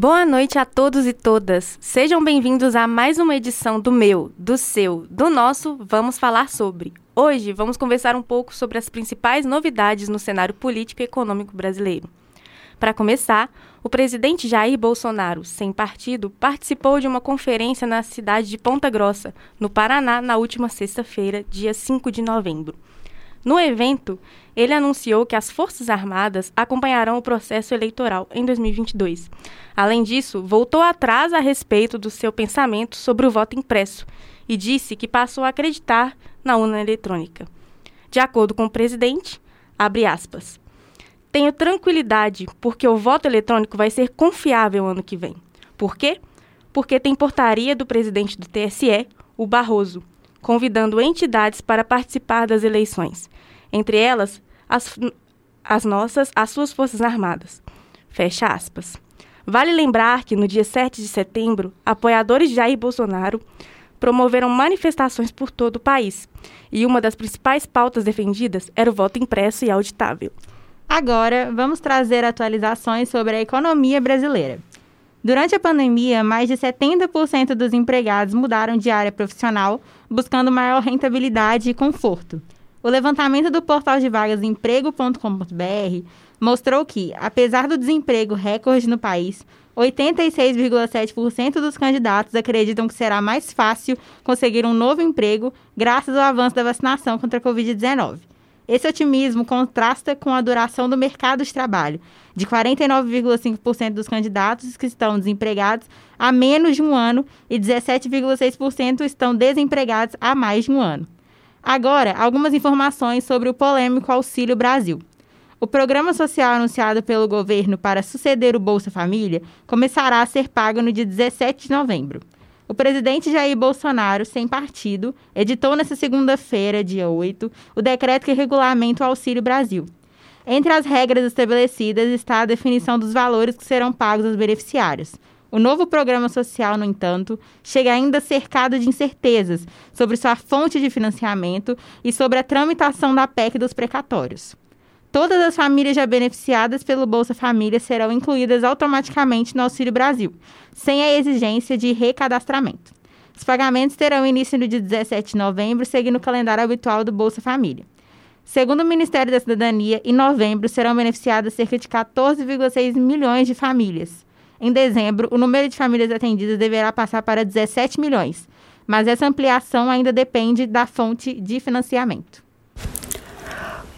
Boa noite a todos e todas. Sejam bem-vindos a mais uma edição do meu, do seu, do nosso Vamos Falar Sobre. Hoje vamos conversar um pouco sobre as principais novidades no cenário político e econômico brasileiro. Para começar, o presidente Jair Bolsonaro, sem partido, participou de uma conferência na cidade de Ponta Grossa, no Paraná, na última sexta-feira, dia 5 de novembro. No evento, ele anunciou que as Forças Armadas acompanharão o processo eleitoral em 2022. Além disso, voltou atrás a respeito do seu pensamento sobre o voto impresso e disse que passou a acreditar na urna eletrônica. De acordo com o presidente, abre aspas. Tenho tranquilidade porque o voto eletrônico vai ser confiável ano que vem. Por quê? Porque tem portaria do presidente do TSE, o Barroso, convidando entidades para participar das eleições, entre elas as, as nossas, as suas Forças Armadas. Fecha aspas. Vale lembrar que no dia 7 de setembro, apoiadores de Jair Bolsonaro promoveram manifestações por todo o país, e uma das principais pautas defendidas era o voto impresso e auditável. Agora, vamos trazer atualizações sobre a economia brasileira. Durante a pandemia, mais de 70% dos empregados mudaram de área profissional, buscando maior rentabilidade e conforto. O levantamento do portal de vagas emprego.com.br mostrou que, apesar do desemprego recorde no país, 86,7% dos candidatos acreditam que será mais fácil conseguir um novo emprego graças ao avanço da vacinação contra a Covid-19. Esse otimismo contrasta com a duração do mercado de trabalho, de 49,5% dos candidatos que estão desempregados há menos de um ano e 17,6% estão desempregados há mais de um ano. Agora, algumas informações sobre o polêmico Auxílio Brasil. O programa social anunciado pelo governo para suceder o Bolsa Família começará a ser pago no dia 17 de novembro. O presidente Jair Bolsonaro, sem partido, editou nesta segunda-feira, dia 8, o decreto que regulamenta o Auxílio Brasil. Entre as regras estabelecidas está a definição dos valores que serão pagos aos beneficiários. O novo programa social, no entanto, chega ainda cercado de incertezas sobre sua fonte de financiamento e sobre a tramitação da PEC dos precatórios. Todas as famílias já beneficiadas pelo Bolsa Família serão incluídas automaticamente no Auxílio Brasil, sem a exigência de recadastramento. Os pagamentos terão início no dia 17 de novembro, seguindo o calendário habitual do Bolsa Família. Segundo o Ministério da Cidadania, em novembro serão beneficiadas cerca de 14,6 milhões de famílias. Em dezembro, o número de famílias atendidas deverá passar para 17 milhões, mas essa ampliação ainda depende da fonte de financiamento.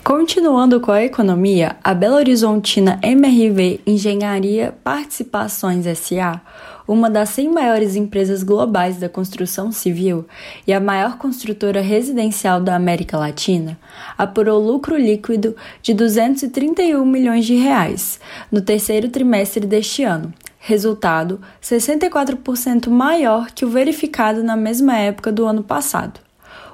Continuando com a economia, a Belo Horizontina MRV Engenharia Participações SA, uma das 100 maiores empresas globais da construção civil e a maior construtora residencial da América Latina, apurou lucro líquido de 231 milhões de reais no terceiro trimestre deste ano, resultado 64% maior que o verificado na mesma época do ano passado.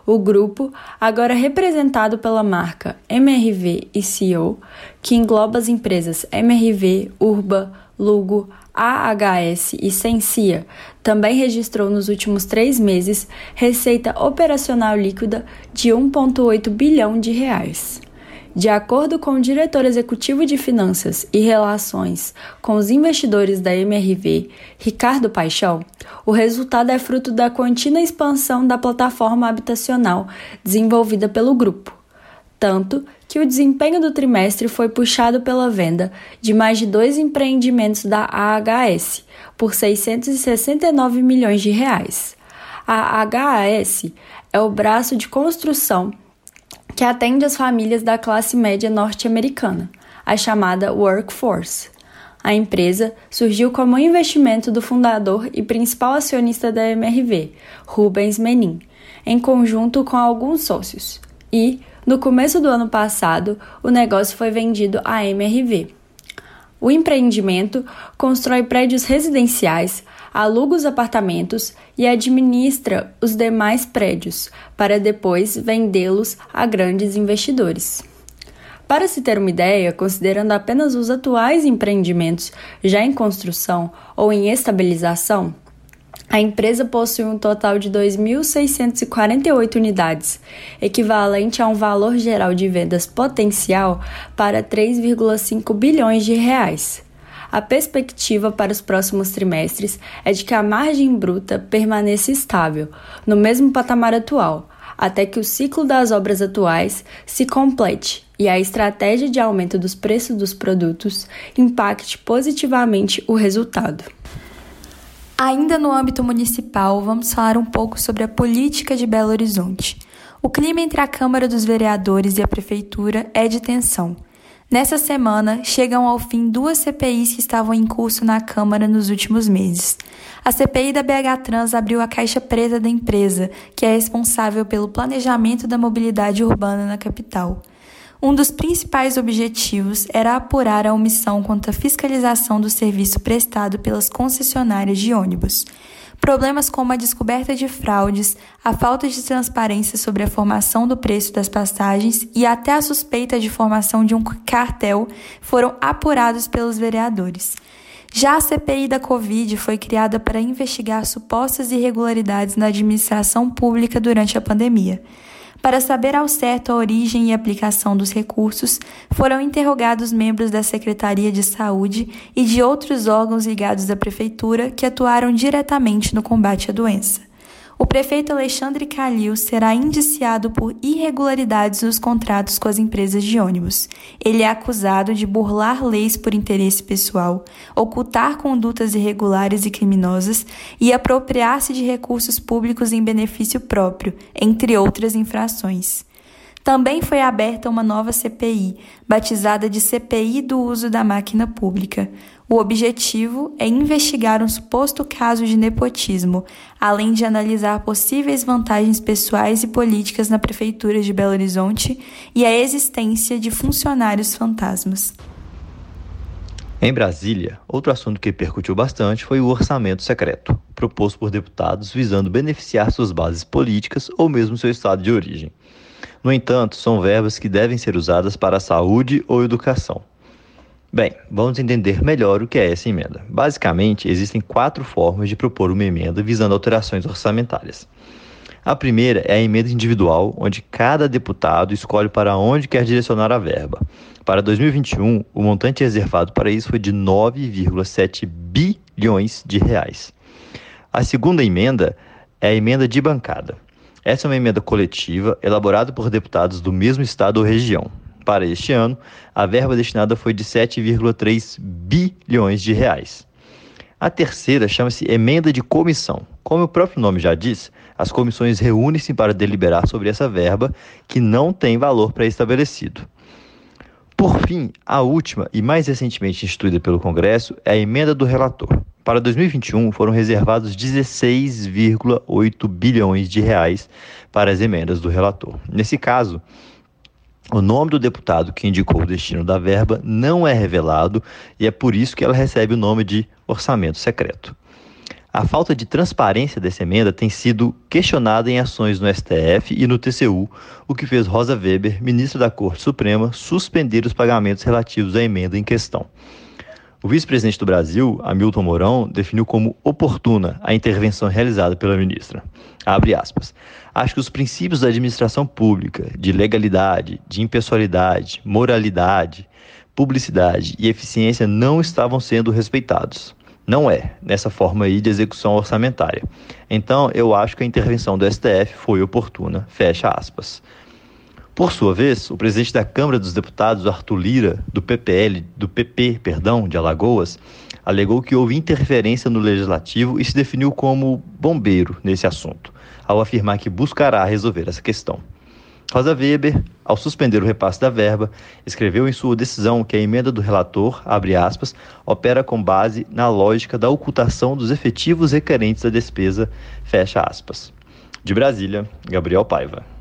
O grupo, agora representado pela marca MRV e CEO, que engloba as empresas MRV, Urba, Lugo, AHS e Sensia, também registrou nos últimos três meses receita operacional líquida de 1,8 bilhão de reais. De acordo com o diretor executivo de Finanças e Relações com os investidores da MRV, Ricardo Paixão, o resultado é fruto da contínua expansão da plataforma habitacional desenvolvida pelo grupo. Tanto que o desempenho do trimestre foi puxado pela venda de mais de dois empreendimentos da AHS por 669 milhões de reais. A AHS é o braço de construção que atende as famílias da classe média norte-americana, a chamada Workforce. A empresa surgiu como um investimento do fundador e principal acionista da MRV, Rubens Menin, em conjunto com alguns sócios. E, no começo do ano passado, o negócio foi vendido à MRV. O empreendimento constrói prédios residenciais, aluga os apartamentos e administra os demais prédios, para depois vendê-los a grandes investidores. Para se ter uma ideia, considerando apenas os atuais empreendimentos já em construção ou em estabilização, a empresa possui um total de 2.648 unidades, equivalente a um valor geral de vendas potencial para 3,5 bilhões de reais. a perspectiva para os próximos trimestres é de que a margem bruta permaneça estável, no mesmo patamar atual, até que o ciclo das obras atuais se complete e a estratégia de aumento dos preços dos produtos impacte positivamente o resultado. Ainda no âmbito municipal, vamos falar um pouco sobre a política de Belo Horizonte. O clima entre a Câmara dos Vereadores e a Prefeitura é de tensão. Nessa semana, chegam ao fim duas CPIs que estavam em curso na Câmara nos últimos meses. A CPI da BH Trans abriu a caixa preta da empresa, que é responsável pelo planejamento da mobilidade urbana na capital. Um dos principais objetivos era apurar a omissão quanto à fiscalização do serviço prestado pelas concessionárias de ônibus. Problemas como a descoberta de fraudes, a falta de transparência sobre a formação do preço das passagens e até a suspeita de formação de um cartel foram apurados pelos vereadores. Já a CPI da Covid foi criada para investigar supostas irregularidades na administração pública durante a pandemia. Para saber ao certo a origem e aplicação dos recursos, foram interrogados membros da Secretaria de Saúde e de outros órgãos ligados à Prefeitura que atuaram diretamente no combate à doença o prefeito Alexandre Calil será indiciado por irregularidades nos contratos com as empresas de ônibus. Ele é acusado de burlar leis por interesse pessoal, ocultar condutas irregulares e criminosas e apropriar-se de recursos públicos em benefício próprio, entre outras infrações. Também foi aberta uma nova CPI, batizada de CPI do uso da máquina pública. O objetivo é investigar um suposto caso de nepotismo, além de analisar possíveis vantagens pessoais e políticas na Prefeitura de Belo Horizonte e a existência de funcionários fantasmas. Em Brasília, outro assunto que percutiu bastante foi o orçamento secreto, proposto por deputados visando beneficiar suas bases políticas ou mesmo seu estado de origem. No entanto, são verbas que devem ser usadas para a saúde ou educação. Bem, vamos entender melhor o que é essa emenda. Basicamente, existem quatro formas de propor uma emenda visando alterações orçamentárias. A primeira é a emenda individual, onde cada deputado escolhe para onde quer direcionar a verba. Para 2021, o montante reservado para isso foi de 9,7 bilhões de reais. A segunda emenda é a emenda de bancada. Essa é uma emenda coletiva elaborada por deputados do mesmo estado ou região. Para este ano, a verba destinada foi de 7,3 bilhões de reais. A terceira chama-se emenda de comissão. Como o próprio nome já diz, as comissões reúnem-se para deliberar sobre essa verba que não tem valor pré-estabelecido. Por fim, a última e mais recentemente instituída pelo Congresso é a emenda do relator. Para 2021, foram reservados 16,8 bilhões de reais para as emendas do relator. Nesse caso, o nome do deputado que indicou o destino da verba não é revelado e é por isso que ela recebe o nome de orçamento secreto. A falta de transparência dessa emenda tem sido questionada em ações no STF e no TCU, o que fez Rosa Weber, ministra da Corte Suprema, suspender os pagamentos relativos à emenda em questão. O vice-presidente do Brasil, Hamilton Mourão, definiu como oportuna a intervenção realizada pela ministra. Abre aspas. Acho que os princípios da administração pública, de legalidade, de impessoalidade, moralidade, publicidade e eficiência não estavam sendo respeitados. Não é nessa forma aí de execução orçamentária. Então, eu acho que a intervenção do STF foi oportuna. Fecha aspas. Por sua vez, o presidente da Câmara dos Deputados, Arthur Lira, do PPL, do PP, perdão, de Alagoas, alegou que houve interferência no legislativo e se definiu como bombeiro nesse assunto, ao afirmar que buscará resolver essa questão. Rosa Weber, ao suspender o repasse da verba, escreveu em sua decisão que a emenda do relator, abre aspas, opera com base na lógica da ocultação dos efetivos requerentes da despesa, fecha aspas. De Brasília, Gabriel Paiva.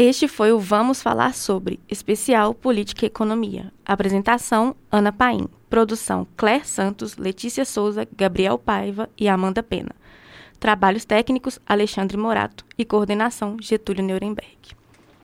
Este foi o Vamos Falar Sobre, especial Política e Economia. Apresentação, Ana Paim. Produção, Claire Santos, Letícia Souza, Gabriel Paiva e Amanda Pena. Trabalhos técnicos, Alexandre Morato. E coordenação, Getúlio Nuremberg.